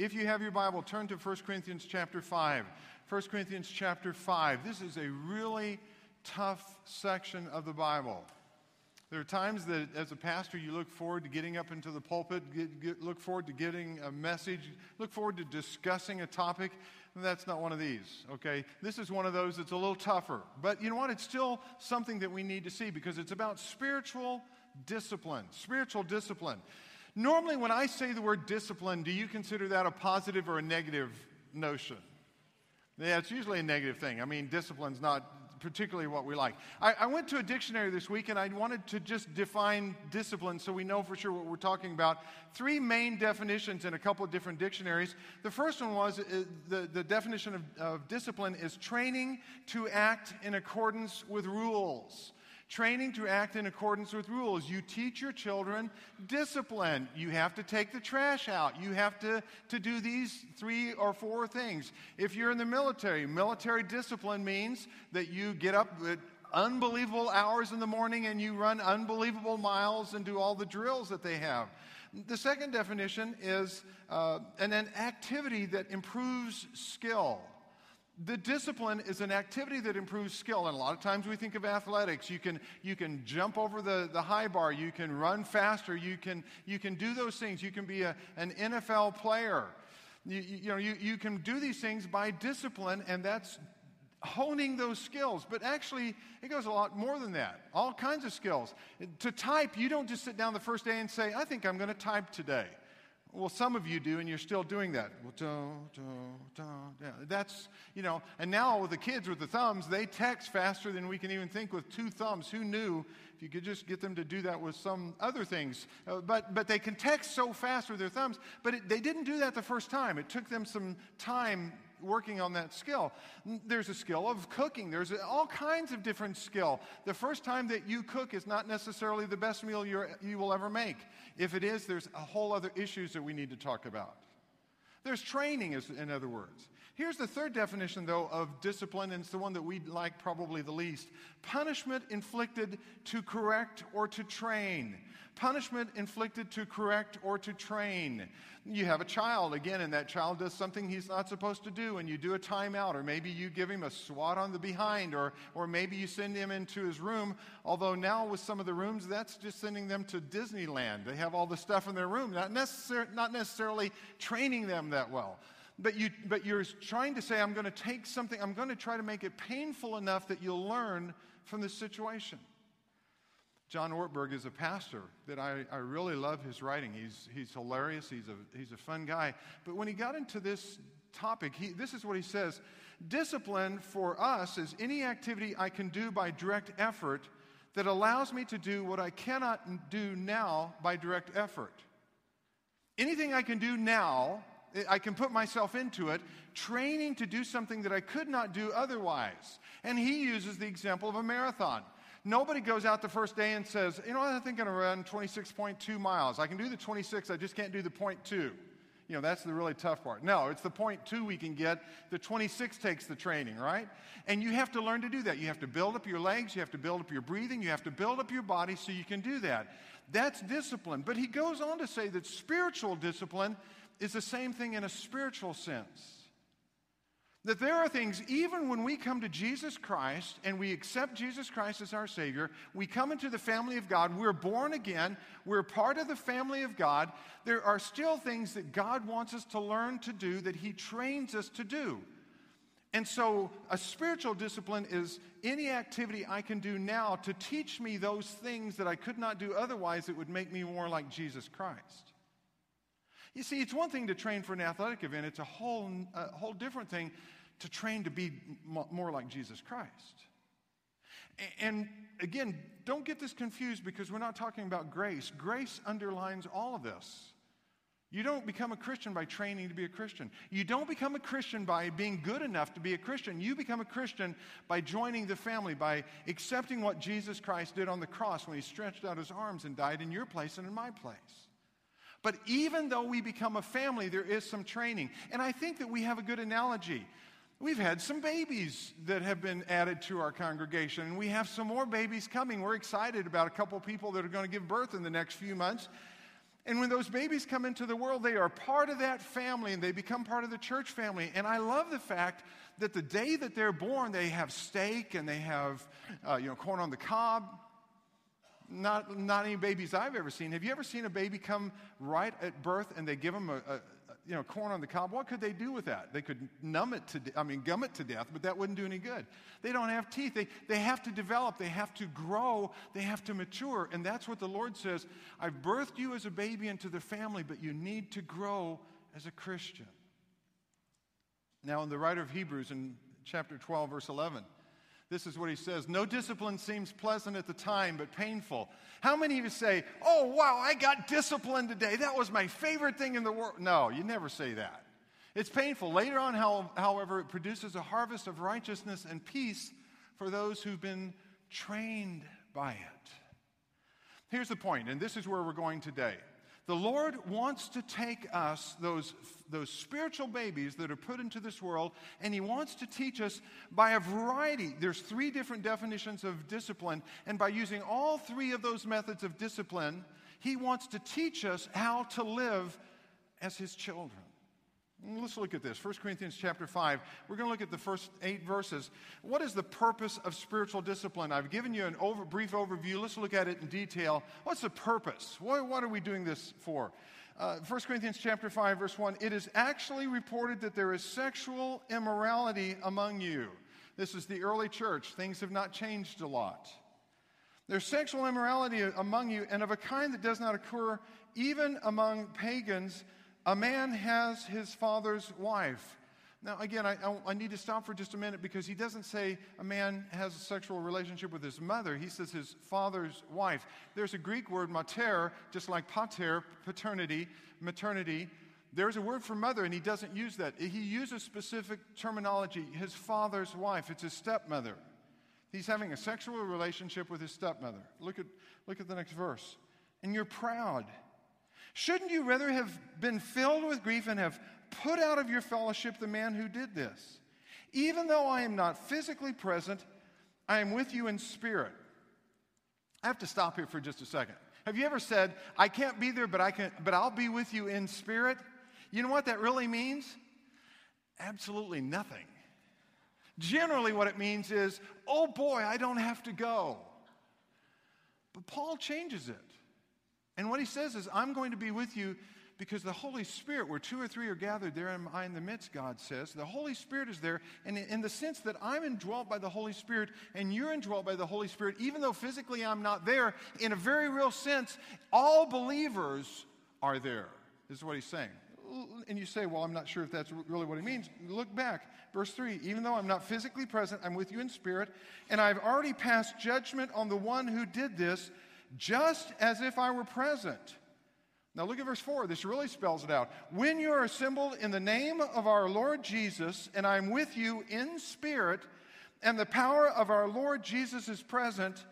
If you have your Bible, turn to 1 Corinthians chapter 5. 1 Corinthians chapter 5. This is a really tough section of the Bible. There are times that, as a pastor, you look forward to getting up into the pulpit, get, get, look forward to getting a message, look forward to discussing a topic. That's not one of these, okay? This is one of those that's a little tougher. But you know what? It's still something that we need to see because it's about spiritual discipline. Spiritual discipline. Normally, when I say the word discipline, do you consider that a positive or a negative notion? Yeah, it's usually a negative thing. I mean, discipline's not particularly what we like. I, I, went to a dictionary this week and I wanted to just define discipline so we know for sure what we're talking about. Three main definitions in a couple of different dictionaries. The first one was uh, the, the definition of, of discipline is training to act in accordance with rules training to act in accordance with rules. You teach your children discipline. You have to take the trash out. You have to, to do these three or four things. If you're in the military, military discipline means that you get up at unbelievable hours in the morning and you run unbelievable miles and do all the drills that they have. The second definition is uh, an, an activity that improves skill the discipline is an activity that improves skill. And a lot of times we think of athletics. You can, you can jump over the, the high bar, you can run faster, you can, you can do those things. You can be a, an NFL player. You, you, know, you, you can do these things by discipline, and that's honing those skills. But actually, it goes a lot more than that. All kinds of skills. To type, you don't just sit down the first day and say, I think I'm going to type today. Well, some of you do, and you're still doing that. That's, you know, and now with the kids with the thumbs, they text faster than we can even think with two thumbs. Who knew if you could just get them to do that with some other things? Uh, but, but they can text so fast with their thumbs, but it, they didn't do that the first time. It took them some time working on that skill. There's a skill of cooking. There's all kinds of different skill. The first time that you cook is not necessarily the best meal you will ever make. If it is, there's a whole other issues that we need to talk about. There's training, in other words. Here's the third definition, though, of discipline, and it's the one that we like probably the least punishment inflicted to correct or to train. Punishment inflicted to correct or to train. You have a child, again, and that child does something he's not supposed to do, and you do a timeout, or maybe you give him a swat on the behind, or, or maybe you send him into his room. Although now, with some of the rooms, that's just sending them to Disneyland. They have all the stuff in their room, not, necessar- not necessarily training them that well. But, you, but you're trying to say, I'm going to take something, I'm going to try to make it painful enough that you'll learn from the situation. John Ortberg is a pastor that I, I really love his writing. He's, he's hilarious, he's a, he's a fun guy. But when he got into this topic, he, this is what he says Discipline for us is any activity I can do by direct effort that allows me to do what I cannot do now by direct effort. Anything I can do now, I can put myself into it, training to do something that I could not do otherwise. And he uses the example of a marathon. Nobody goes out the first day and says, you know, I think I'm going to run 26.2 miles. I can do the 26, I just can't do the point two. You know, that's the really tough part. No, it's the point two we can get. The 26 takes the training, right? And you have to learn to do that. You have to build up your legs, you have to build up your breathing, you have to build up your body so you can do that. That's discipline. But he goes on to say that spiritual discipline is the same thing in a spiritual sense. That there are things, even when we come to Jesus Christ and we accept Jesus Christ as our Savior, we come into the family of God, we're born again, we're part of the family of God, there are still things that God wants us to learn to do that He trains us to do. And so, a spiritual discipline is any activity I can do now to teach me those things that I could not do otherwise that would make me more like Jesus Christ. You see, it's one thing to train for an athletic event, it's a whole, a whole different thing to train to be more like Jesus Christ. And again, don't get this confused because we're not talking about grace. Grace underlines all of this. You don't become a Christian by training to be a Christian. You don't become a Christian by being good enough to be a Christian. You become a Christian by joining the family, by accepting what Jesus Christ did on the cross when he stretched out his arms and died in your place and in my place. But even though we become a family, there is some training. And I think that we have a good analogy. We've had some babies that have been added to our congregation, and we have some more babies coming. We're excited about a couple people that are going to give birth in the next few months. And when those babies come into the world, they are part of that family and they become part of the church family. And I love the fact that the day that they're born, they have steak and they have, uh, you know, corn on the cob. Not, not any babies I've ever seen. Have you ever seen a baby come right at birth and they give them a, a you know, corn on the cob, what could they do with that? They could numb it to, I mean, gum it to death, but that wouldn't do any good. They don't have teeth. They, they have to develop. They have to grow. They have to mature. And that's what the Lord says. I've birthed you as a baby into the family, but you need to grow as a Christian. Now, in the writer of Hebrews in chapter 12, verse 11, this is what he says No discipline seems pleasant at the time, but painful. How many of you say, Oh, wow, I got discipline today. That was my favorite thing in the world? No, you never say that. It's painful. Later on, however, it produces a harvest of righteousness and peace for those who've been trained by it. Here's the point, and this is where we're going today. The Lord wants to take us, those, those spiritual babies that are put into this world, and He wants to teach us by a variety. There's three different definitions of discipline, and by using all three of those methods of discipline, He wants to teach us how to live as His children. Let's look at this. 1 Corinthians chapter 5. We're going to look at the first eight verses. What is the purpose of spiritual discipline? I've given you a over, brief overview. Let's look at it in detail. What's the purpose? What, what are we doing this for? Uh, 1 Corinthians chapter 5, verse 1. It is actually reported that there is sexual immorality among you. This is the early church. Things have not changed a lot. There's sexual immorality among you, and of a kind that does not occur even among pagans a man has his father's wife. Now, again, I, I, need to stop for just a minute because he doesn't say a man has a sexual relationship with his mother. He says his father's wife. There's a Greek word, mater, just like pater, paternity, maternity. There's a word for mother, and he doesn't use that. He uses specific terminology his father's wife, it's his stepmother. He's having a sexual relationship with his stepmother. Look at, look at the next verse. And you're proud. Shouldn't you rather have been filled with grief and have put out of your fellowship the man who did this? Even though I am not physically present, I am with you in spirit. I have to stop here for just a second. Have you ever said, I can't be there, but, I can, but I'll be with you in spirit? You know what that really means? Absolutely nothing. Generally, what it means is, oh boy, I don't have to go. But Paul changes it. And what he says is, I'm going to be with you because the Holy Spirit, where two or three are gathered, there am I in the midst, God says. The Holy Spirit is there. And in the sense that I'm indwelt by the Holy Spirit and you're indwelt by the Holy Spirit, even though physically I'm not there, in a very real sense, all believers are there, is what he's saying. And you say, well, I'm not sure if that's really what he means. Look back. Verse 3 Even though I'm not physically present, I'm with you in spirit, and I've already passed judgment on the one who did this just as if I were present. Now look at verse 4. This really spells it out. When you are assembled in the name of our Lord Jesus, and I'm with you in spirit, and the power of our Lord Jesus is present,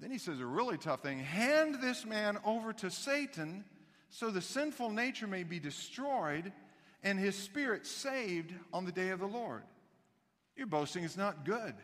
then he says a really tough thing hand this man over to Satan so the sinful nature may be destroyed and his spirit saved on the day of the Lord. Your boasting is not good.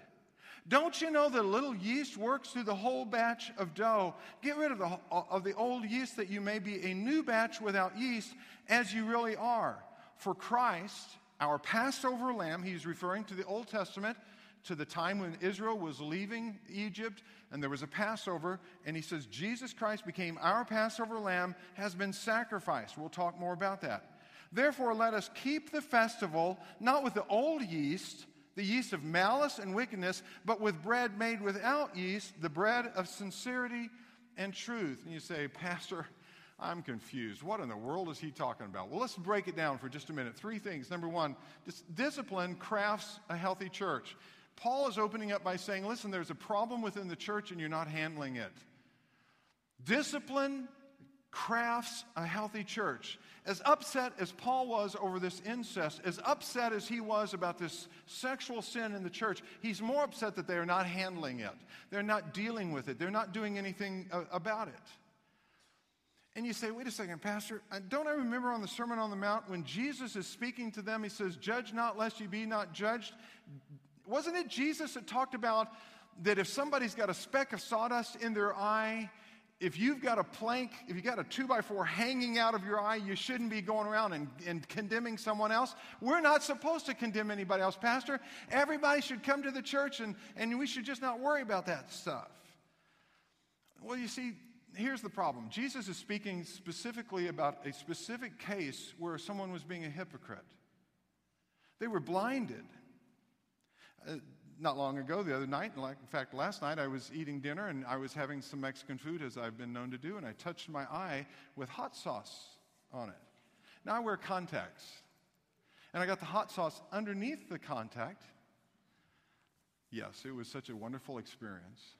Don't you know that a little yeast works through the whole batch of dough? Get rid of the, of the old yeast that you may be a new batch without yeast, as you really are. For Christ, our Passover lamb, he's referring to the Old Testament, to the time when Israel was leaving Egypt and there was a Passover, and he says, Jesus Christ became our Passover lamb, has been sacrificed. We'll talk more about that. Therefore, let us keep the festival not with the old yeast the yeast of malice and wickedness, but with bread made without yeast, the bread of sincerity and truth. And you say, Pastor, I'm confused. What in the world is he talking about? Well, let's break it down for just a minute. Three things. Number one, discipline crafts a healthy church. Paul is opening up by saying, listen, there's a problem within the church and you're not handling it. Discipline crafts a healthy church. As upset as Paul was over this incest, as upset as he was about this sexual sin in the church, he's more upset that they are not handling it. They're not dealing with it. They're not doing anything uh, about it. And you say, wait a second, Pastor, don't I remember on the Sermon on the Mount when Jesus is speaking to them, he says, Judge not lest you be not judged? Wasn't it Jesus that talked about that if somebody's got a speck of sawdust in their eye, if you've got a plank, if you've got a two by four hanging out of your eye, you shouldn't be going around and, and, condemning someone else. We're not supposed to condemn anybody else, Pastor. Everybody should come to the church and, and we should just not worry about that stuff. Well, you see, here's the problem Jesus is speaking specifically about a specific case where someone was being a hypocrite. They were blinded. Uh, not long ago, the other night, in fact, last night, I was eating dinner and I was having some Mexican food as I've been known to do, and I touched my eye with hot sauce on it. Now I wear contacts, and I got the hot sauce underneath the contact. Yes, it was such a wonderful experience.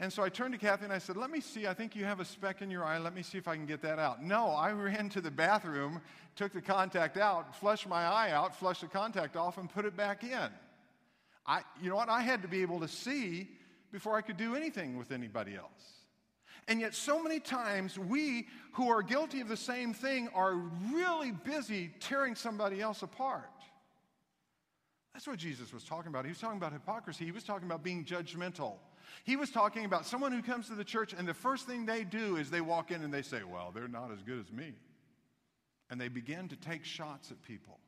And so I turned to Kathy and I said, Let me see, I think you have a speck in your eye. Let me see if I can get that out. No, I ran to the bathroom, took the contact out, flushed my eye out, flushed the contact off, and put it back in. I, you know what? I had to be able to see before I could do anything with anybody else. And yet, so many times, we who are guilty of the same thing are really busy tearing somebody else apart. That's what Jesus was talking about. He was talking about hypocrisy, he was talking about being judgmental. He was talking about someone who comes to the church, and the first thing they do is they walk in and they say, Well, they're not as good as me. And they begin to take shots at people.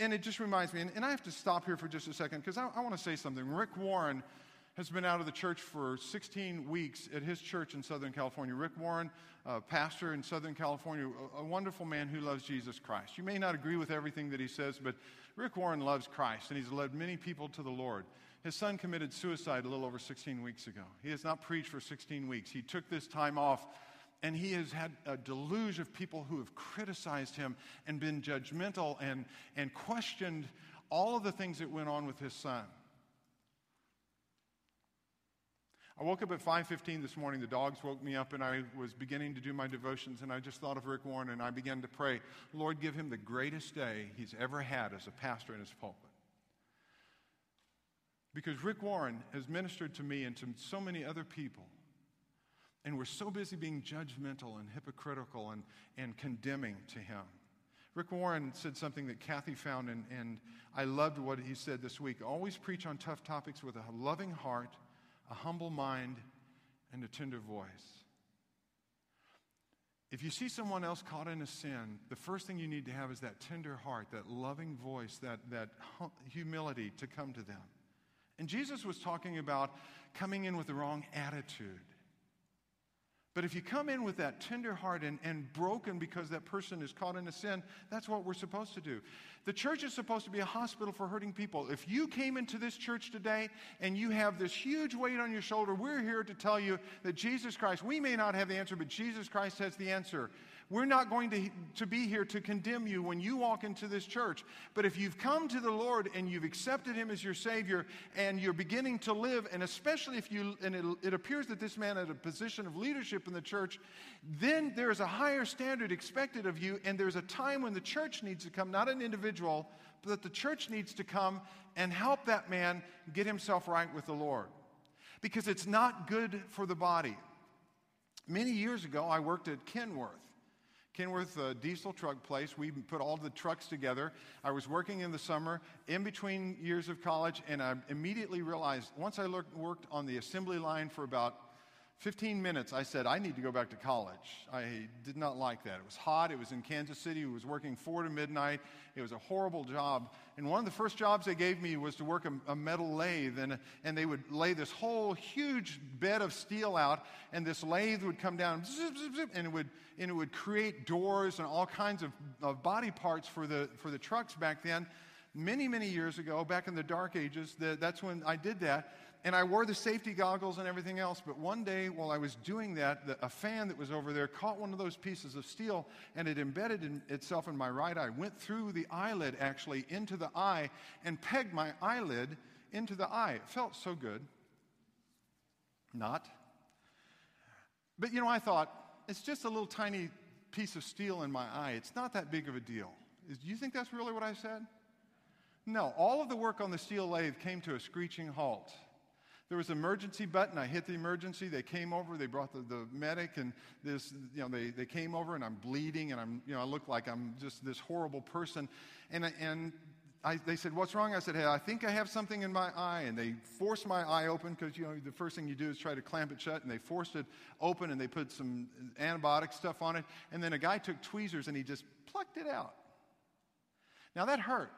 And it just reminds me, and I have to stop here for just a second because I, want to say something. Rick Warren has been out of the church for 16 weeks at his church in Southern California. Rick Warren, uh, pastor in Southern California, a, a, wonderful man who loves Jesus Christ. You may not agree with everything that he says, but Rick Warren loves Christ, and he's led many people to the Lord. His son committed suicide a little over 16 weeks ago. He has not preached for 16 weeks. He took this time off and he has had a deluge of people who have criticized him and been judgmental and, and questioned all of the things that went on with his son. I woke up at 5:15 this morning. The dogs woke me up and I was beginning to do my devotions and I just thought of Rick Warren and I began to pray, "Lord, give him the greatest day he's ever had as a pastor in his pulpit." Because Rick Warren has ministered to me and to so many other people and we're so busy being judgmental and hypocritical and, and condemning to him. Rick Warren said something that Kathy found, and, and I loved what he said this week. Always preach on tough topics with a loving heart, a humble mind, and a tender voice. If you see someone else caught in a sin, the first thing you need to have is that tender heart, that loving voice, that, that humility to come to them. And Jesus was talking about coming in with the wrong attitude. But if you come in with that tender heart and, and broken because that person is caught in a sin, that's what we're supposed to do. The church is supposed to be a hospital for hurting people. If you came into this church today and you have this huge weight on your shoulder, we're here to tell you that Jesus Christ, we may not have the answer, but Jesus Christ has the answer. We're not going to, to be here to condemn you when you walk into this church. But if you've come to the Lord and you've accepted Him as your Savior and you're beginning to live, and especially if you, and it, it appears that this man had a position of leadership in the church, then there's a higher standard expected of you, and there's a time when the church needs to come, not an individual, but that the church needs to come and help that man get himself right with the Lord. Because it's not good for the body. Many years ago, I worked at Kenworth. Kenworth uh, diesel truck place. We put all the trucks together. I was working in the summer in between years of college, and I immediately realized once I worked on the assembly line for about 15 minutes, I said, I need to go back to college. I did not like that. It was hot. It was in Kansas City. It was working 4 to midnight. It was a horrible job. And one of the first jobs they gave me was to work a, a metal lathe. And, and they would lay this whole huge bed of steel out, and this lathe would come down, zip, zip, zip, and, it would, and it would create doors and all kinds of, of body parts for the, for the trucks back then. Many, many years ago, back in the dark ages, the, that's when I did that and I wore the safety goggles and everything else. But one day, while I was doing that, the, a fan that was over there caught one of those pieces of steel and it embedded in, itself in my right eye, went through the eyelid actually into the eye, and pegged my eyelid into the eye. It felt so good. Not. But you know, I thought, it's just a little tiny piece of steel in my eye. It's not that big of a deal. Do you think that's really what I said? No, all of the work on the steel lathe came to a screeching halt. There was an emergency button. I hit the emergency. They came over. They brought the, the medic, and this, you know, they, they came over, and I'm bleeding, and I'm, you know, I look like I'm just this horrible person. And, and I, they said, What's wrong? I said, Hey, I think I have something in my eye. And they forced my eye open because, you know, the first thing you do is try to clamp it shut. And they forced it open and they put some antibiotic stuff on it. And then a guy took tweezers and he just plucked it out. Now that hurt,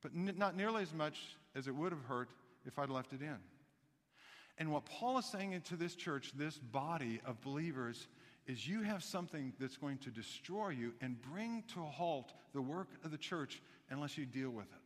but n- not nearly as much as it would have hurt if I'd left it in. And what Paul is saying to this church, this body of believers, is you have something that's going to destroy you and bring to a halt the work of the church unless you deal with it.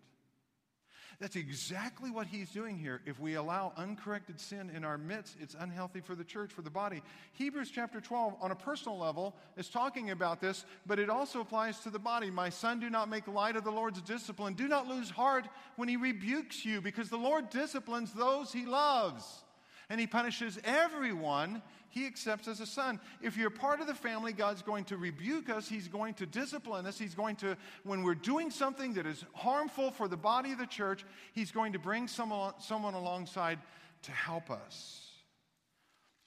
That's exactly what he's doing here. If we allow uncorrected sin in our midst, it's unhealthy for the church, for the body. Hebrews chapter 12, on a personal level, is talking about this, but it also applies to the body. My son, do not make light of the Lord's discipline. Do not lose heart when he rebukes you, because the Lord disciplines those he loves and he punishes everyone he accepts as a son. If you're part of the family, God's going to rebuke us. He's going to discipline us. He's going to, when we're doing something that is harmful for the body of the church, He's going to bring someone, someone alongside to help us.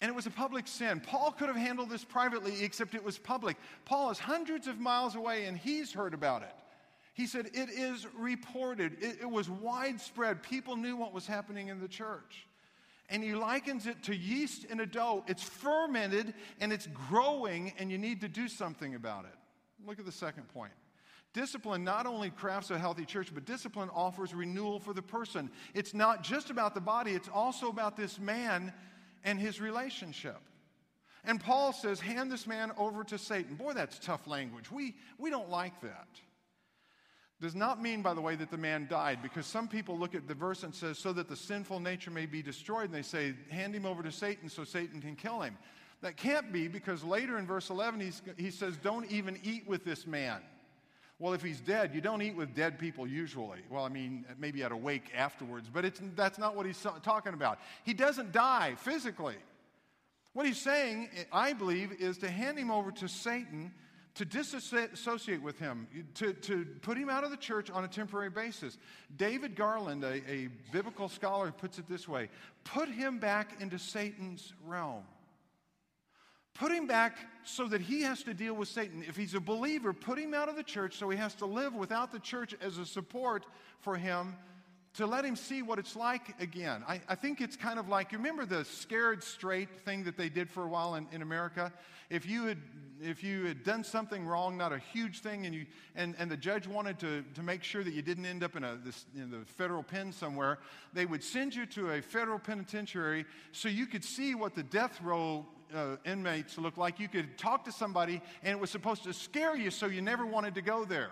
And it was a public sin. Paul could have handled this privately, except it was public. Paul is hundreds of miles away and he's heard about it. He said, It is reported, it, it was widespread. People knew what was happening in the church and he likens it to yeast in a dough. It's fermented and it's growing, and you need to do something about it. Look at the second point. Discipline not only crafts a healthy church, but discipline offers renewal for the person. It's not just about the body, it's also about this man and his relationship. And Paul says, hand this man over to Satan. Boy, that's tough language. We, we don't like that does not mean, by the way, that the man died, because some people look at the verse and says, so that the sinful nature may be destroyed, and they say, hand him over to Satan so Satan can kill him. That can't be, because later in verse 11, he says, don't even eat with this man. Well, if he's dead, you don't eat with dead people usually. Well, I mean, maybe at a wake afterwards, but that's not what he's talking about. He doesn't die physically. What he's saying, I believe, is to hand him over to Satan to disassociate with him, to, to put him out of the church on a temporary basis. David Garland, a, a biblical scholar, puts it this way put him back into Satan's realm. Put him back so that he has to deal with Satan. If he's a believer, put him out of the church so he has to live without the church as a support for him to let him see what it's like again. I, I, think it's kind of like, you remember the scared straight thing that they did for a while in, in America? If you had if you had done something wrong, not a huge thing, and, you, and, and the judge wanted to, to make sure that you didn't end up in, a, this, in the federal pen somewhere, they would send you to a federal penitentiary so you could see what the death row uh, inmates look like. You could talk to somebody, and it was supposed to scare you so you never wanted to go there.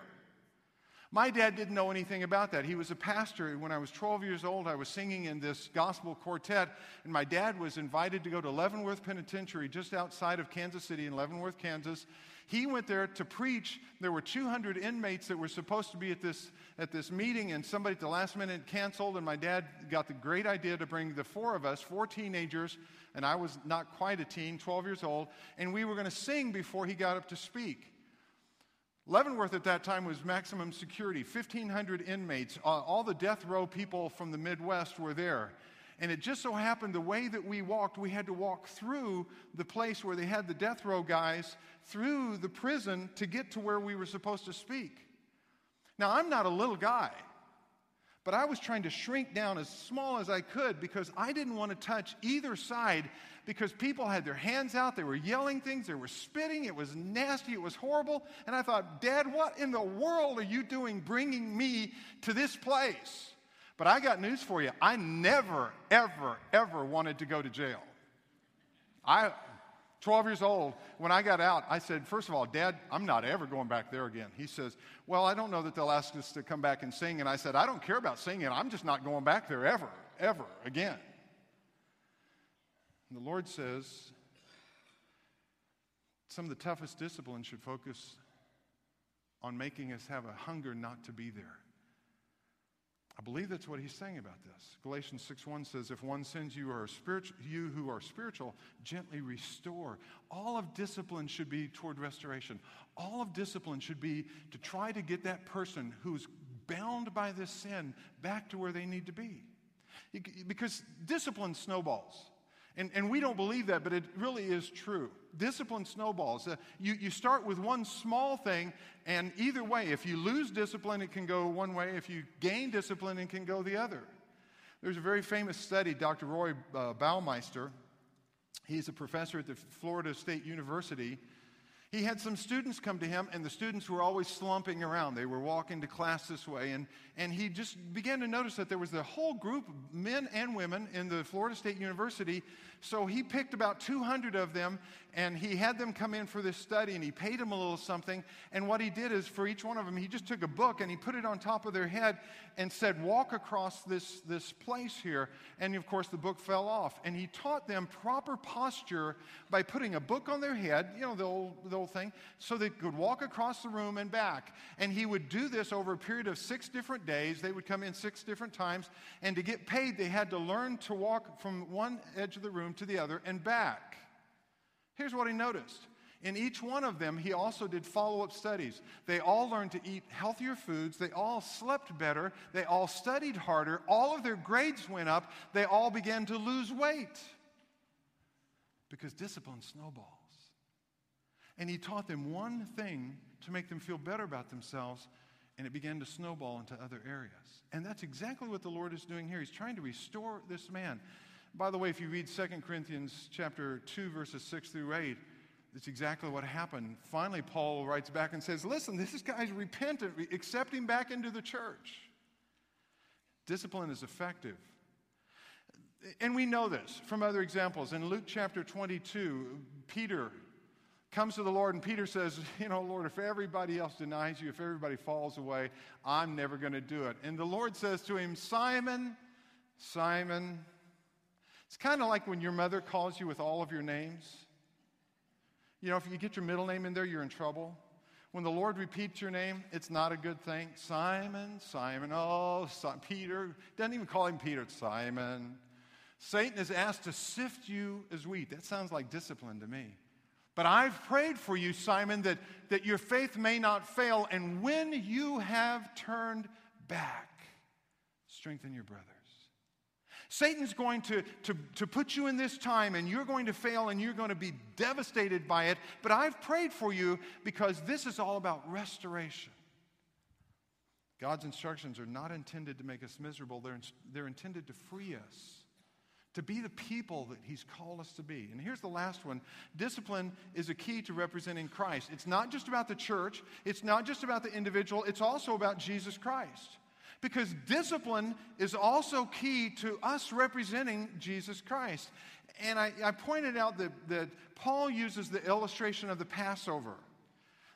My dad didn't know anything about that. He was a pastor. When I was 12 years old, I was singing in this gospel quartet, and my dad was invited to go to Leavenworth Penitentiary just outside of Kansas City in Leavenworth, Kansas. He went there to preach. There were 200 inmates that were supposed to be at this, at this meeting, and somebody at the last minute canceled, and my dad got the great idea to bring the four of us, four teenagers, and I was not quite a teen, 12 years old, and we were going to sing before he got up to speak. Leavenworth at that time was maximum security 1,500 inmates. Uh, all the death row people from the Midwest were there. And it just so happened the way that we walked, we had to walk through the place where they had the death row guys, through the prison to get to where we were supposed to speak. Now, I'm not a little guy, but I was trying to shrink down as small as I could because I didn't want to touch either side because people had their hands out, they were yelling things, they were spitting, it was nasty, it was horrible. And I thought, Dad, what in the world are you doing bringing me to this place? But I got news for you. I never, ever, ever wanted to go to jail. I, 12 years old, when I got out, I said, First of all, Dad, I'm not ever going back there again. He says, Well, I don't know that they'll ask us to come back and sing. And I said, I don't care about singing. I'm just not going back there ever, ever again. And the Lord says some of the toughest disciplines should focus on making us have a hunger not to be there. I believe that's what he's saying about this. Galatians 6:1 says, "If one sins you are spiritual, you who are spiritual, gently restore." All of discipline should be toward restoration. All of discipline should be to try to get that person who's bound by this sin back to where they need to be. Because discipline snowballs. And, and we don't believe that, but it really is true. Discipline snowballs. Uh, you, you start with one small thing, and either way, if you lose discipline, it can go one way. If you gain discipline, it can go the other. There's a very famous study, Dr. Roy uh, Baumeister. He's a professor at the Florida State University. He had some students come to him, and the students were always slumping around. They were walking to class this way, and, and he just began to notice that there was a whole group of men and women in the Florida State University. So he picked about 200 of them, and he had them come in for this study, and he paid them a little something. And what he did is, for each one of them, he just took a book and he put it on top of their head and said, Walk across this, this place here. And of course, the book fell off. And he taught them proper posture by putting a book on their head, you know, the old, the old thing, so they could walk across the room and back. And he would do this over a period of six different days. They would come in six different times. And to get paid, they had to learn to walk from one edge of the room to the other and back. Here's what he noticed. In each one of them, he also did follow up studies. They all learned to eat healthier foods. They all slept better. They all studied harder. All of their grades went up. They all began to lose weight because discipline snowballs. And he taught them one thing to make them feel better about themselves, and it began to snowball into other areas. And that's exactly what the Lord is doing here. He's trying to restore this man. By the way, if you read 2 Corinthians chapter 2, verses 6 through 8, it's exactly what happened. Finally, Paul writes back and says, Listen, this guy's repentant, accept him back into the church. Discipline is effective. And we know this from other examples. In Luke chapter 22, Peter comes to the Lord, and Peter says, You know, Lord, if everybody else denies you, if everybody falls away, I'm never going to do it. And the Lord says to him, Simon, Simon, it's kind of like when your mother calls you with all of your names. You know, if you get your middle name in there, you're in trouble. When the Lord repeats your name, it's not a good thing. Simon, Simon, oh, Peter. Doesn't even call him Peter, it's Simon. Satan is asked to sift you as wheat. That sounds like discipline to me. But I've prayed for you, Simon, that, that your faith may not fail. And when you have turned back, strengthen your brother. Satan's going to, to, to put you in this time and you're going to fail and you're going to be devastated by it. But I've prayed for you because this is all about restoration. God's instructions are not intended to make us miserable, they're, they're intended to free us, to be the people that He's called us to be. And here's the last one discipline is a key to representing Christ. It's not just about the church, it's not just about the individual, it's also about Jesus Christ. Because discipline is also key to us representing Jesus Christ. And I, I pointed out that, that Paul uses the illustration of the Passover.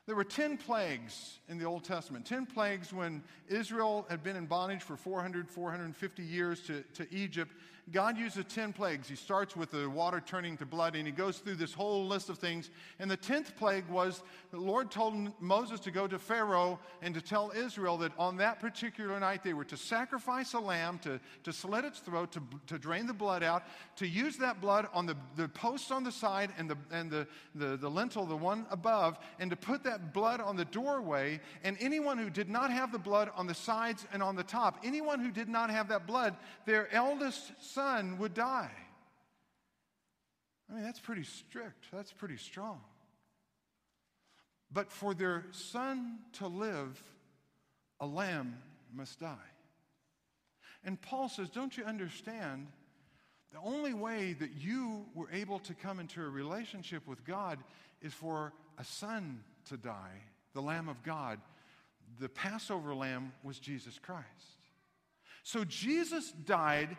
There were 10 plagues in the Old Testament. 10 plagues when Israel had been in bondage for 400, 450 years to, to Egypt. God uses 10 plagues. He starts with the water turning to blood, and he goes through this whole list of things. And the 10th plague was the Lord told Moses to go to Pharaoh and to tell Israel that on that particular night they were to sacrifice a lamb, to, to slit its throat, to, to drain the blood out, to use that blood on the, the posts on the side and, the, and the, the, the lintel, the one above, and to put that blood on the doorway. And anyone who did not have the blood on the sides and on the top, anyone who did not have that blood, their eldest son would die. I mean, that's pretty strict. That's pretty strong. But for their son to live, a lamb must die. And Paul says, Don't you understand? The only way that you were able to come into a relationship with God is for a son to die, the Lamb of God. The Passover lamb was Jesus Christ. So Jesus died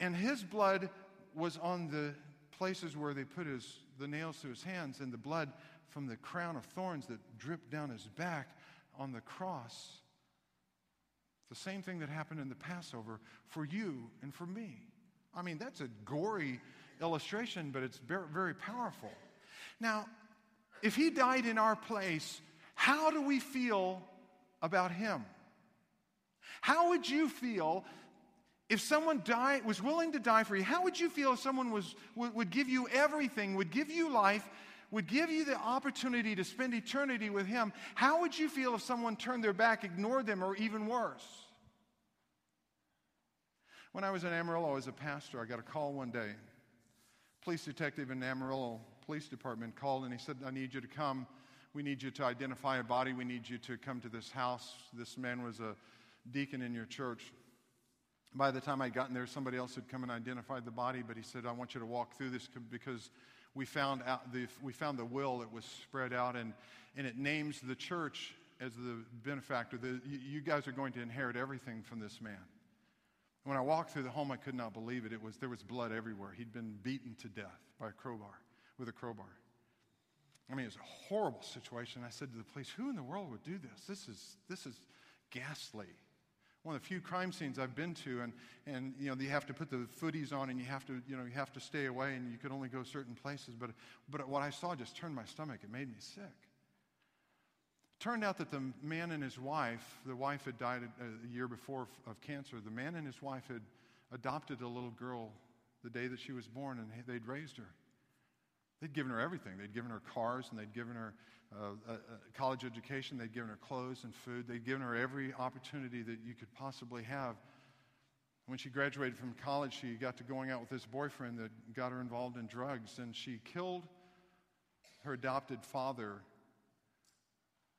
and his blood was on the places where they put his, the nails through his hands, and the blood from the crown of thorns that dripped down his back on the cross. The same thing that happened in the Passover for you and for me. I mean, that's a gory illustration, but it's very, very powerful. Now, if he died in our place, how do we feel about him? How would you feel if someone died, was willing to die for you, how would you feel if someone was, would, would give you everything, would give you life, would give you the opportunity to spend eternity with Him? How would you feel if someone turned their back, ignored them, or even worse? When I was in Amarillo as a pastor, I got a call one day police detective in Amarillo Police Department called and he said, I need you to come. We need you to identify a body. We need you to come to this house. This man was a deacon in your church. By the time I'd gotten there, somebody else had come and identified the body, but he said, I want you to walk through this because we found, out the, we found the will that was spread out, and, and it names the church as the benefactor. The, you guys are going to inherit everything from this man. When I walked through the home, I could not believe it. it was, there was blood everywhere. He'd been beaten to death by a crowbar, with a crowbar. I mean, it was a horrible situation. I said to the police, Who in the world would do this? This is, this is ghastly one of the few crime scenes I've been to, and, and you know, you have to put the footies on and you have to, you know, you have to stay away and you could only go certain places. But, but what I saw just turned my stomach. It made me sick. It turned out that the man and his wife, the wife had died a, a year before of cancer. The man and his wife had adopted a little girl the day that she was born and they'd raised her. They'd given her everything. They'd given her cars and they'd given her uh, a, a college education. They'd given her clothes and food. They'd given her every opportunity that you could possibly have. When she graduated from college, she got to going out with this boyfriend that got her involved in drugs, and she killed her adopted father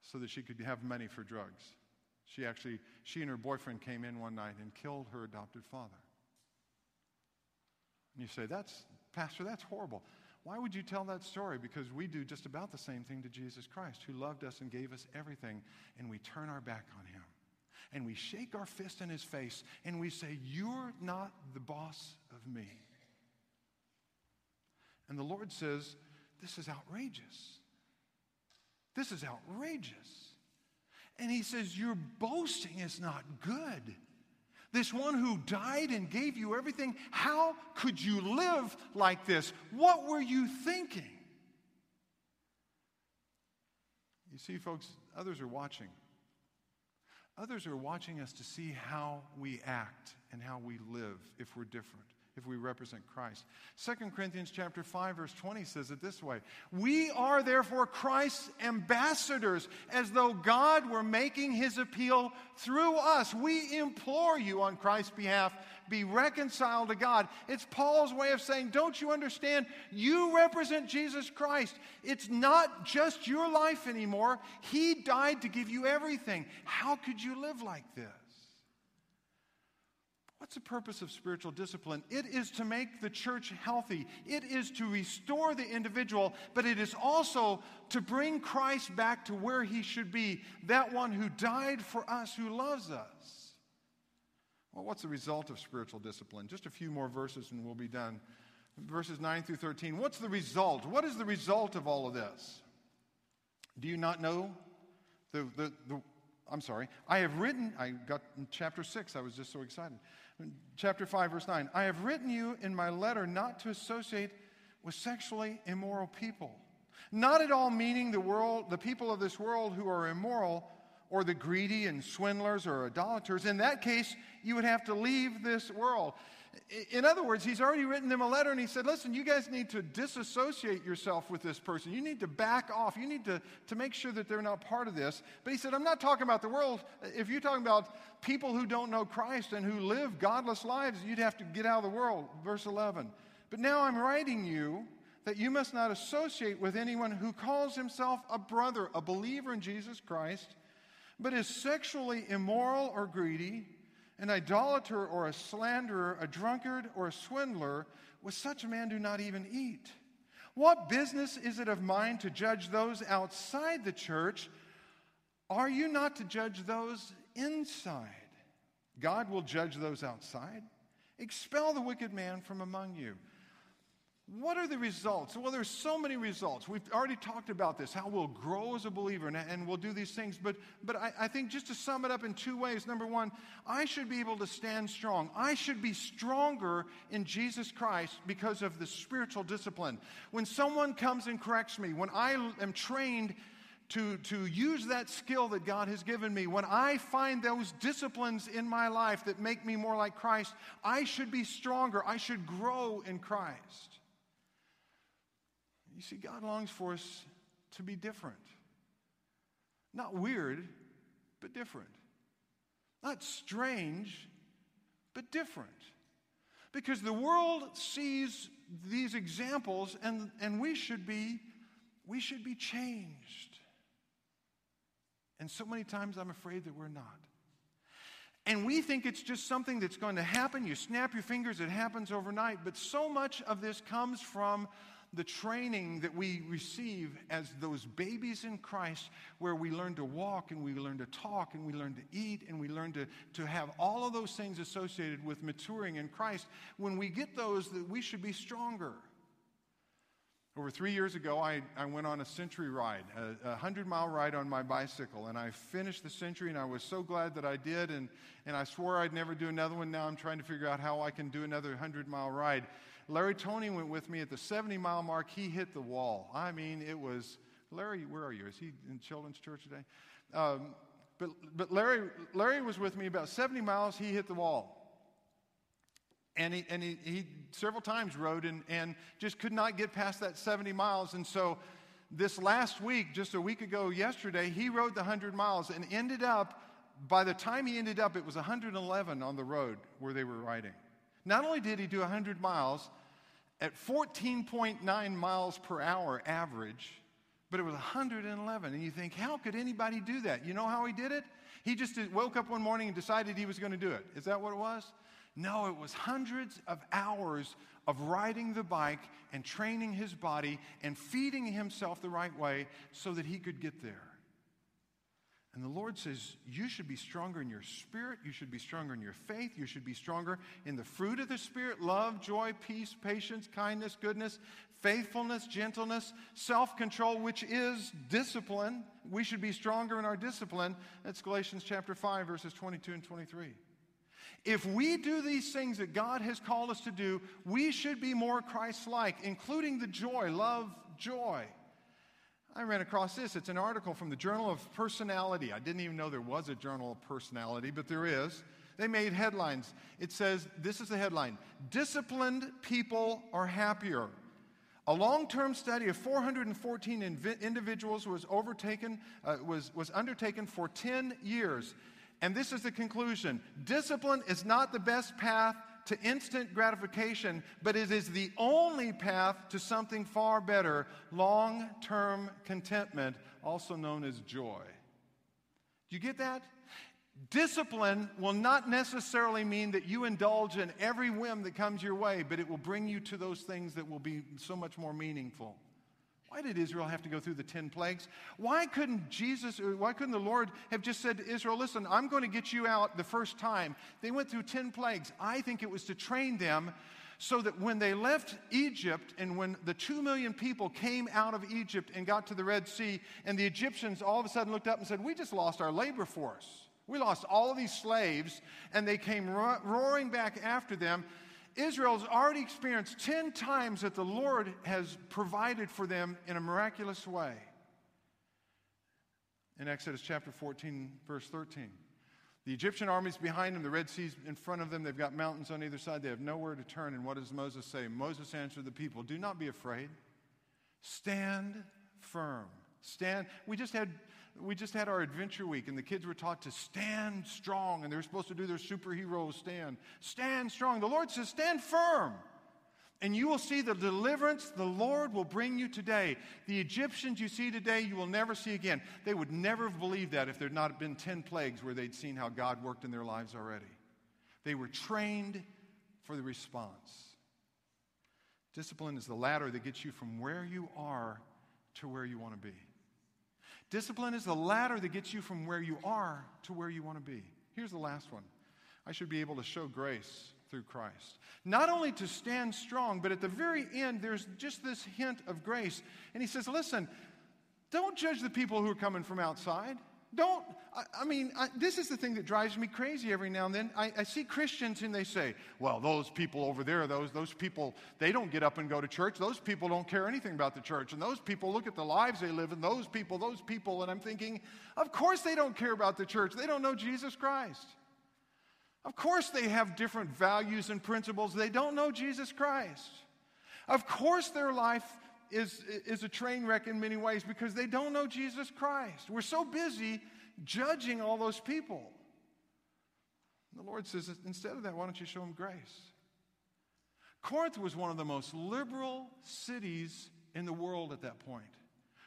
so that she could have money for drugs. She actually, she and her boyfriend came in one night and killed her adopted father. And you say, that's, Pastor, that's horrible. Why would you tell that story? Because we do just about the same thing to Jesus Christ, who loved us and gave us everything, and we turn our back on him. And we shake our fist in his face and we say, You're not the boss of me. And the Lord says, This is outrageous. This is outrageous. And he says, Your boasting is not good. This one who died and gave you everything, how could you live like this? What were you thinking? You see, folks, others are watching. Others are watching us to see how we act and how we live if we're different if we represent Christ. 2 Corinthians chapter 5 verse 20 says it this way. We are therefore Christ's ambassadors as though God were making his appeal through us. We implore you on Christ's behalf be reconciled to God. It's Paul's way of saying, don't you understand? You represent Jesus Christ. It's not just your life anymore. He died to give you everything. How could you live like this? What's the purpose of spiritual discipline? It is to make the church healthy. It is to restore the individual, but it is also to bring Christ back to where he should be, that one who died for us, who loves us. Well, what's the result of spiritual discipline? Just a few more verses and we'll be done. Verses 9 through 13. What's the result? What is the result of all of this? Do you not know the, the, the I'm sorry. I have written, I got in chapter 6, I was just so excited. Chapter 5, verse 9. I have written you in my letter not to associate with sexually immoral people. Not at all meaning the world, the people of this world who are immoral, or the greedy and swindlers or idolaters. In that case, you would have to leave this world. In other words, he's already written them a letter and he said, Listen, you guys need to disassociate yourself with this person. You need to back off. You need to, to make sure that they're not part of this. But he said, I'm not talking about the world. If you're talking about people who don't know Christ and who live godless lives, you'd have to get out of the world. Verse 11. But now I'm writing you that you must not associate with anyone who calls himself a brother, a believer in Jesus Christ, but is sexually immoral or greedy an idolater or a slanderer, a drunkard or a swindler, with such a man do not even eat. What business is it of mine to judge those outside the church? Are you not to judge those inside? God will judge those outside. Expel the wicked man from among you. What are the results? Well, there's so many results. We've already talked about this, how we'll grow as a believer and, and we'll do these things. But, but I, I think just to sum it up in two ways number one, I should be able to stand strong. I should be stronger in Jesus Christ because of the spiritual discipline. When someone comes and corrects me, when I am trained to, to use that skill that God has given me, when I find those disciplines in my life that make me more like Christ, I should be stronger. I should grow in Christ. You see, God longs for us to be different. Not weird, but different. Not strange, but different. Because the world sees these examples, and, and we should be we should be changed. And so many times I'm afraid that we're not. And we think it's just something that's going to happen. You snap your fingers, it happens overnight. But so much of this comes from the training that we receive as those babies in Christ, where we learn to walk and we learn to talk and we learn to eat and we learn to, to have all of those things associated with maturing in Christ. When we get those, that we should be stronger. Over three years ago, I, I went on a century ride, a, a 100 mile ride on my bicycle, and I finished the century, and I was so glad that I did, and, and I swore I'd never do another one. Now I'm trying to figure out how I can do another 100 mile ride. Larry Tony went with me at the 70 mile mark. He hit the wall. I mean, it was, Larry, where are you? Is he in Children's Church today? Um, but but Larry, Larry was with me about 70 miles. He hit the wall and he, and he, he several times rode and, and just could not get past that 70 miles. And so this last week, just a week ago yesterday, he rode the 100 miles and ended up, by the time he ended up, it was 111 on the road where they were riding. Not only did he do 100 miles at 14.9 miles per hour average, but it was 111. And you think, how could anybody do that? You know how he did it? He just woke up one morning and decided he was going to do it. Is that what it was? No, it was hundreds of hours of riding the bike and training his body and feeding himself the right way so that he could get there. And the Lord says, You should be stronger in your spirit. You should be stronger in your faith. You should be stronger in the fruit of the Spirit love, joy, peace, patience, kindness, goodness, faithfulness, gentleness, self control, which is discipline. We should be stronger in our discipline. That's Galatians chapter 5, verses 22 and 23. If we do these things that God has called us to do, we should be more Christ like, including the joy, love, joy. I ran across this. It's an article from the Journal of Personality. I didn't even know there was a Journal of Personality, but there is. They made headlines. It says this is the headline Disciplined people are happier. A long term study of 414 inv- individuals was, overtaken, uh, was, was undertaken for 10 years. And this is the conclusion discipline is not the best path to instant gratification, but it is the only path to something far better long term contentment, also known as joy. Do you get that? Discipline will not necessarily mean that you indulge in every whim that comes your way, but it will bring you to those things that will be so much more meaningful. Why did Israel have to go through the 10 plagues? Why couldn't Jesus, why couldn't the Lord have just said to Israel, listen, I'm going to get you out the first time? They went through 10 plagues. I think it was to train them so that when they left Egypt and when the two million people came out of Egypt and got to the Red Sea, and the Egyptians all of a sudden looked up and said, We just lost our labor force. We lost all of these slaves, and they came ro- roaring back after them. Israel's already experienced 10 times that the Lord has provided for them in a miraculous way. In Exodus chapter 14, verse 13. The Egyptian army's behind them, the Red Sea's in front of them, they've got mountains on either side, they have nowhere to turn. And what does Moses say? Moses answered the people, Do not be afraid. Stand firm. Stand. We just had we just had our adventure week, and the kids were taught to stand strong, and they're supposed to do their superhero stand. Stand strong. The Lord says, stand firm. And you will see the deliverance the Lord will bring you today. The Egyptians you see today, you will never see again. They would never have believed that if there had not been 10 plagues where they'd seen how God worked in their lives already. They were trained for the response. Discipline is the ladder that gets you from where you are to where you want to be. Discipline is the ladder that gets you from where you are to where you want to be. Here's the last one I should be able to show grace through Christ. Not only to stand strong, but at the very end, there's just this hint of grace. And he says, Listen, don't judge the people who are coming from outside. Don't, I, I mean, I, this is the thing that drives me crazy every now and then. I, I, see Christians and they say, well, those people over there, those, those people, they don't get up and go to church. Those people don't care anything about the church. And those people look at the lives they live, and those people, those people, and I'm thinking, of course they don't care about the church. They don't know Jesus Christ. Of course they have different values and principles. They don't know Jesus Christ. Of course their life is, is a train wreck in many ways because they don't know Jesus Christ. We're so busy judging all those people. The Lord says, instead of that, why don't you show them grace? Corinth was one of the most liberal cities in the world at that point.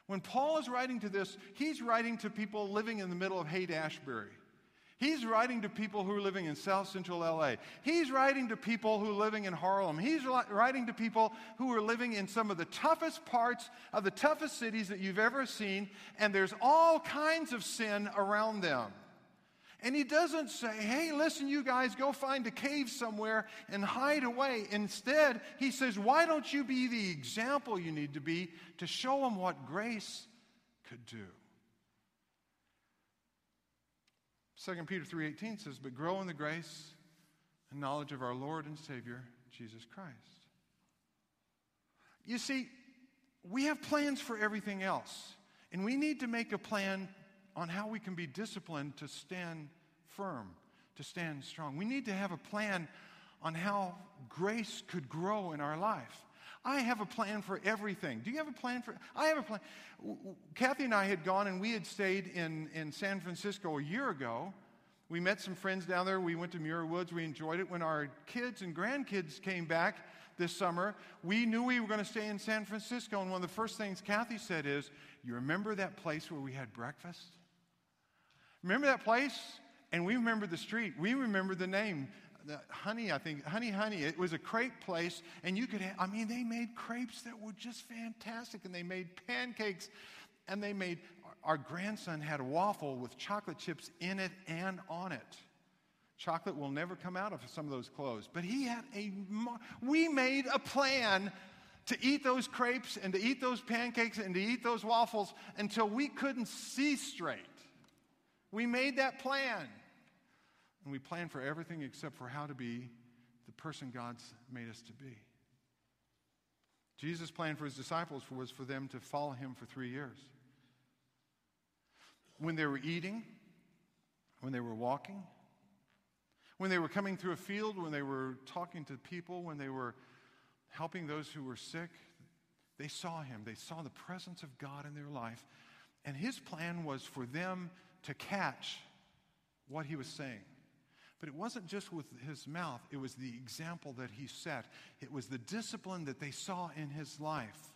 When Paul is writing to this, he's writing to people living in the middle of Haight Ashbury. He's writing to people who are living in South Central LA. He's writing to people who are living in Harlem. He's writing to people who are living in some of the toughest parts of the toughest cities that you've ever seen, and there's all kinds of sin around them. And he doesn't say, hey, listen, you guys, go find a cave somewhere and hide away. Instead, he says, why don't you be the example you need to be to show them what grace could do? 2 Peter 3:18 says, "But grow in the grace and knowledge of our Lord and Savior Jesus Christ." You see, we have plans for everything else, and we need to make a plan on how we can be disciplined to stand firm, to stand strong. We need to have a plan on how grace could grow in our life. I have a plan for everything. Do you have a plan for? I have a plan. Kathy and I had gone and we had stayed in, in San Francisco a year ago. We met some friends down there. We went to Muir Woods. We enjoyed it. When our kids and grandkids came back this summer, we knew we were going to stay in San Francisco. And one of the first things Kathy said is, You remember that place where we had breakfast? Remember that place? And we remember the street. We remember the name the honey, I think, Honey Honey. It was a crepe place, and you could, I mean, they made crepes that were just fantastic, and they made pancakes, and they made, our grandson had a waffle with chocolate chips in it and on it. Chocolate will never come out of some of those clothes, but he had a, we made a plan to eat those crepes and to eat those pancakes and to eat those waffles until we couldn't see straight. We made that plan. And we plan for everything except for how to be the person God's made us to be. Jesus' plan for his disciples was for them to follow him for three years. When they were eating, when they were walking, when they were coming through a field, when they were talking to people, when they were helping those who were sick, they saw him. They saw the presence of God in their life. And his plan was for them to catch what he was saying. But it wasn't just with his mouth, it was the example that he set. It was the discipline that they saw in his life.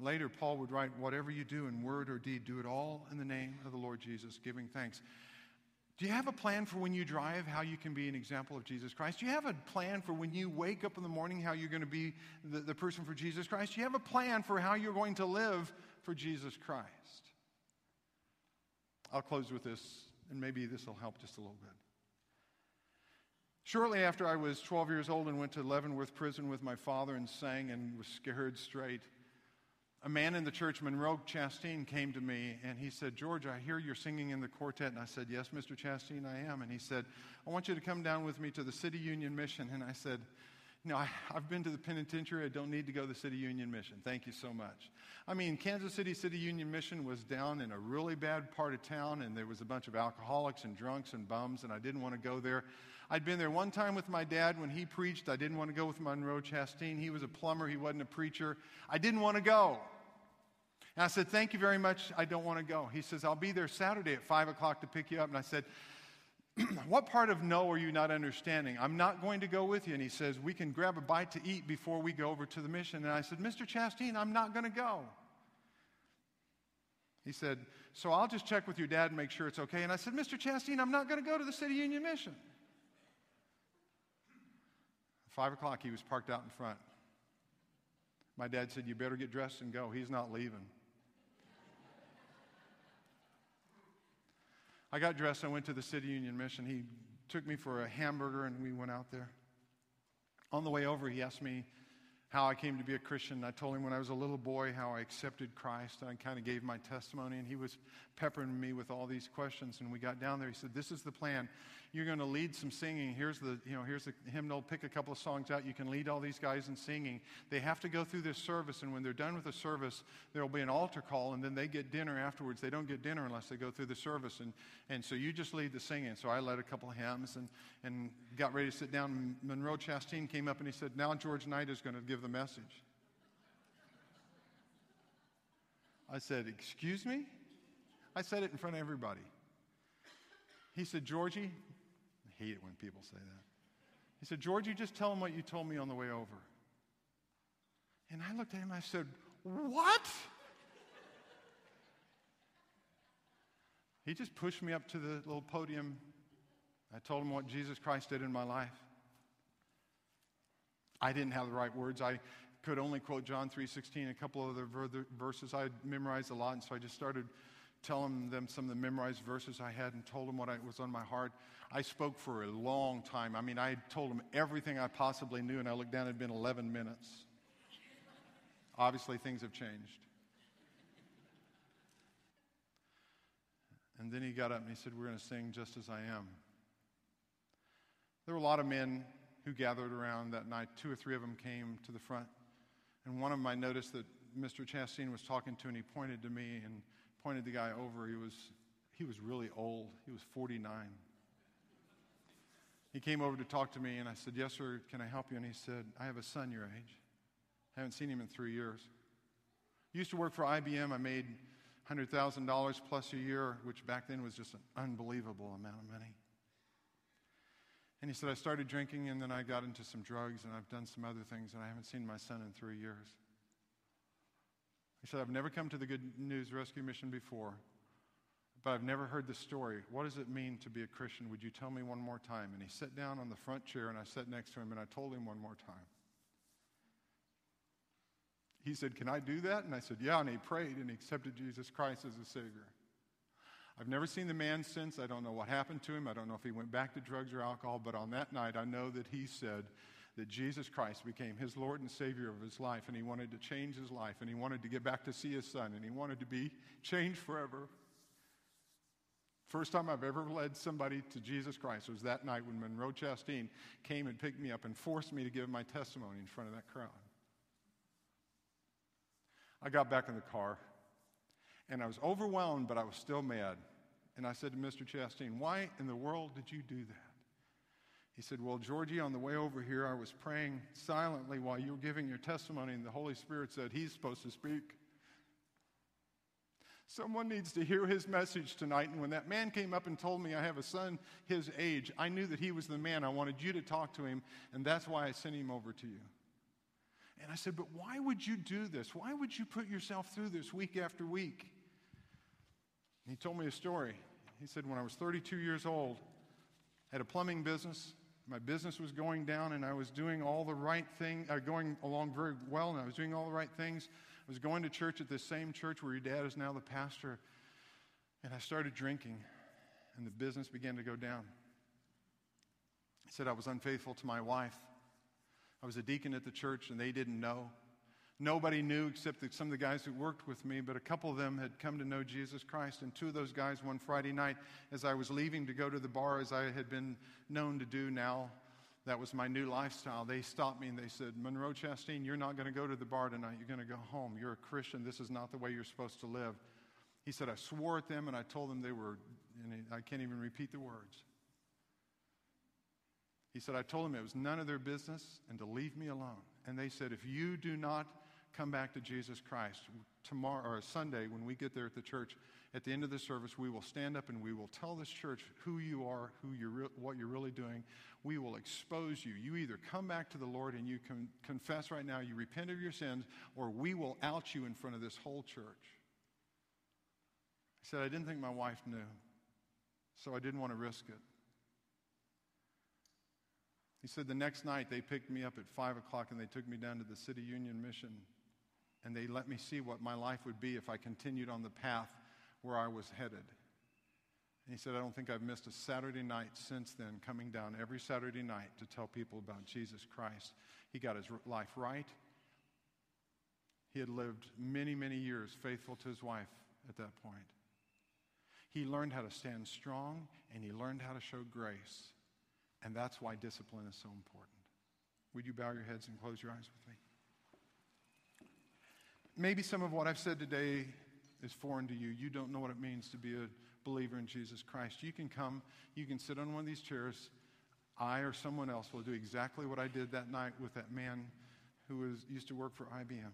Later, Paul would write, Whatever you do in word or deed, do it all in the name of the Lord Jesus, giving thanks. Do you have a plan for when you drive, how you can be an example of Jesus Christ? Do you have a plan for when you wake up in the morning, how you're going to be the, the person for Jesus Christ? Do you have a plan for how you're going to live for Jesus Christ? I'll close with this, and maybe this will help just a little bit. Shortly after I was 12 years old and went to Leavenworth Prison with my father and sang and was scared straight, a man in the church, Monroe Chastain, came to me and he said, George, I hear you're singing in the quartet. And I said, Yes, Mr. Chastain, I am. And he said, I want you to come down with me to the City Union Mission. And I said, no, I, have been to the penitentiary. I don't need to go to the City Union Mission. Thank you so much. I mean, Kansas City City Union Mission was down in a really bad part of town, and there was a bunch of alcoholics and drunks and bums, and I didn't want to go there. I'd been there one time with my dad when he preached. I didn't want to go with Monroe Chastain. He was a plumber, he wasn't a preacher. I didn't want to go. And I said, Thank you very much. I don't want to go. He says, I'll be there Saturday at 5 o'clock to pick you up. And I said, What part of no are you not understanding? I'm not going to go with you. And he says, We can grab a bite to eat before we go over to the mission. And I said, Mr. Chastain, I'm not going to go. He said, So I'll just check with your dad and make sure it's okay. And I said, Mr. Chastain, I'm not going to go to the City Union Mission. Five o'clock, he was parked out in front. My dad said, You better get dressed and go. He's not leaving. I got dressed. I went to the City Union Mission. He took me for a hamburger and we went out there. On the way over, he asked me how I came to be a Christian. I told him when I was a little boy how I accepted Christ. I kind of gave my testimony, and he was peppering me with all these questions. And we got down there. He said, "This is the plan. You're going to lead some singing. Here's the, you know, here's the hymnal. Pick a couple of songs out. You can lead all these guys in singing. They have to go through this service, and when they're done with the service, there will be an altar call, and then they get dinner afterwards. They don't get dinner unless they go through the service, and and so you just lead the singing. So I led a couple of hymns and and got ready to sit down. Monroe Chastain came up and he said, "Now George Knight is going to give the message." I said, "Excuse me." I said it in front of everybody. He said, Georgie, hate it when people say that. He said, George, you just tell him what you told me on the way over. And I looked at him and I said, What? he just pushed me up to the little podium. I told him what Jesus Christ did in my life. I didn't have the right words. I could only quote John 3:16, a couple of other verses I memorized a lot, and so I just started telling them some of the memorized verses I had and told them what was on my heart. I spoke for a long time. I mean, I told them everything I possibly knew, and I looked down, it had been 11 minutes. Obviously, things have changed. And then he got up and he said, We're going to sing just as I am. There were a lot of men who gathered around that night. Two or three of them came to the front. And one of them I noticed that Mr. Chastain was talking to, and he pointed to me and pointed the guy over. He was, he was really old. He was 49. He came over to talk to me, and I said, Yes, sir, can I help you? And he said, I have a son your age. I haven't seen him in three years. Used to work for IBM. I made $100,000 plus a year, which back then was just an unbelievable amount of money. And he said, I started drinking and then I got into some drugs and I've done some other things and I haven't seen my son in three years. He said, I've never come to the Good News Rescue Mission before, but I've never heard the story. What does it mean to be a Christian? Would you tell me one more time? And he sat down on the front chair and I sat next to him and I told him one more time. He said, Can I do that? And I said, Yeah. And he prayed and he accepted Jesus Christ as a Savior. I've never seen the man since. I don't know what happened to him. I don't know if he went back to drugs or alcohol, but on that night, I know that he said that Jesus Christ became his Lord and Savior of his life, and he wanted to change his life, and he wanted to get back to see his son, and he wanted to be changed forever. First time I've ever led somebody to Jesus Christ was that night when Monroe Chastain came and picked me up and forced me to give my testimony in front of that crowd. I got back in the car and I was overwhelmed, but I was still mad. And I said to Mr. Chastain, Why in the world did you do that? He said, Well, Georgie, on the way over here, I was praying silently while you were giving your testimony, and the Holy Spirit said, He's supposed to speak. Someone needs to hear his message tonight. And when that man came up and told me I have a son his age, I knew that he was the man. I wanted you to talk to him, and that's why I sent him over to you. And I said, But why would you do this? Why would you put yourself through this week after week? And he told me a story. He said, When I was 32 years old, I had a plumbing business. My business was going down, and I was doing all the right thing, uh, going along very well, and I was doing all the right things. I was going to church at the same church where your dad is now the pastor, and I started drinking, and the business began to go down. He said I was unfaithful to my wife. I was a deacon at the church, and they didn't know. Nobody knew except that some of the guys who worked with me, but a couple of them had come to know Jesus Christ. And two of those guys, one Friday night, as I was leaving to go to the bar, as I had been known to do now, that was my new lifestyle. They stopped me and they said, Monroe Chastain, you're not going to go to the bar tonight. You're going to go home. You're a Christian. This is not the way you're supposed to live. He said, I swore at them and I told them they were, and I can't even repeat the words. He said, I told them it was none of their business and to leave me alone. And they said, if you do not come back to Jesus Christ, tomorrow or Sunday when we get there at the church, at the end of the service, we will stand up and we will tell this church who you are, who you're re- what you're really doing. We will expose you. You either come back to the Lord and you can confess right now, you repent of your sins, or we will out you in front of this whole church. He said, I didn't think my wife knew, so I didn't want to risk it. He said the next night they picked me up at 5 o'clock and they took me down to the City Union Mission and they let me see what my life would be if I continued on the path where I was headed. And he said, I don't think I've missed a Saturday night since then, coming down every Saturday night to tell people about Jesus Christ. He got his life right. He had lived many, many years faithful to his wife at that point. He learned how to stand strong and he learned how to show grace. And that's why discipline is so important. Would you bow your heads and close your eyes with me? Maybe some of what I've said today is foreign to you. You don't know what it means to be a believer in Jesus Christ. You can come, you can sit on one of these chairs. I or someone else will do exactly what I did that night with that man who was, used to work for IBM.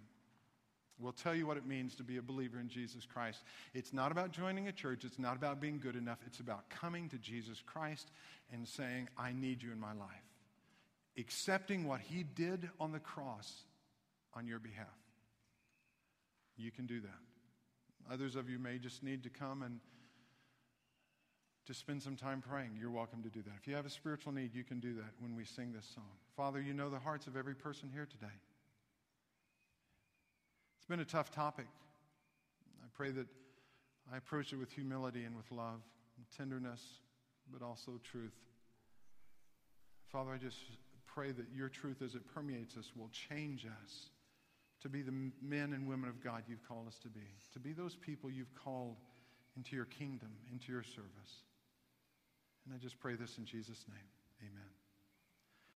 We'll tell you what it means to be a believer in Jesus Christ. It's not about joining a church, it's not about being good enough. It's about coming to Jesus Christ and saying, I need you in my life. accepting what he did on the cross on your behalf. You can do that. Others of you may just need to come and to spend some time praying. You're welcome to do that. If you have a spiritual need, you can do that when we sing this song. Father, you know the hearts of every person here today. It's been a tough topic. I pray that I approach it with humility and with love and tenderness, but also truth. Father, I just pray that your truth as it permeates us will change us to be the men and women of God you've called us to be, to be those people you've called into your kingdom, into your service. And I just pray this in Jesus' name. Amen.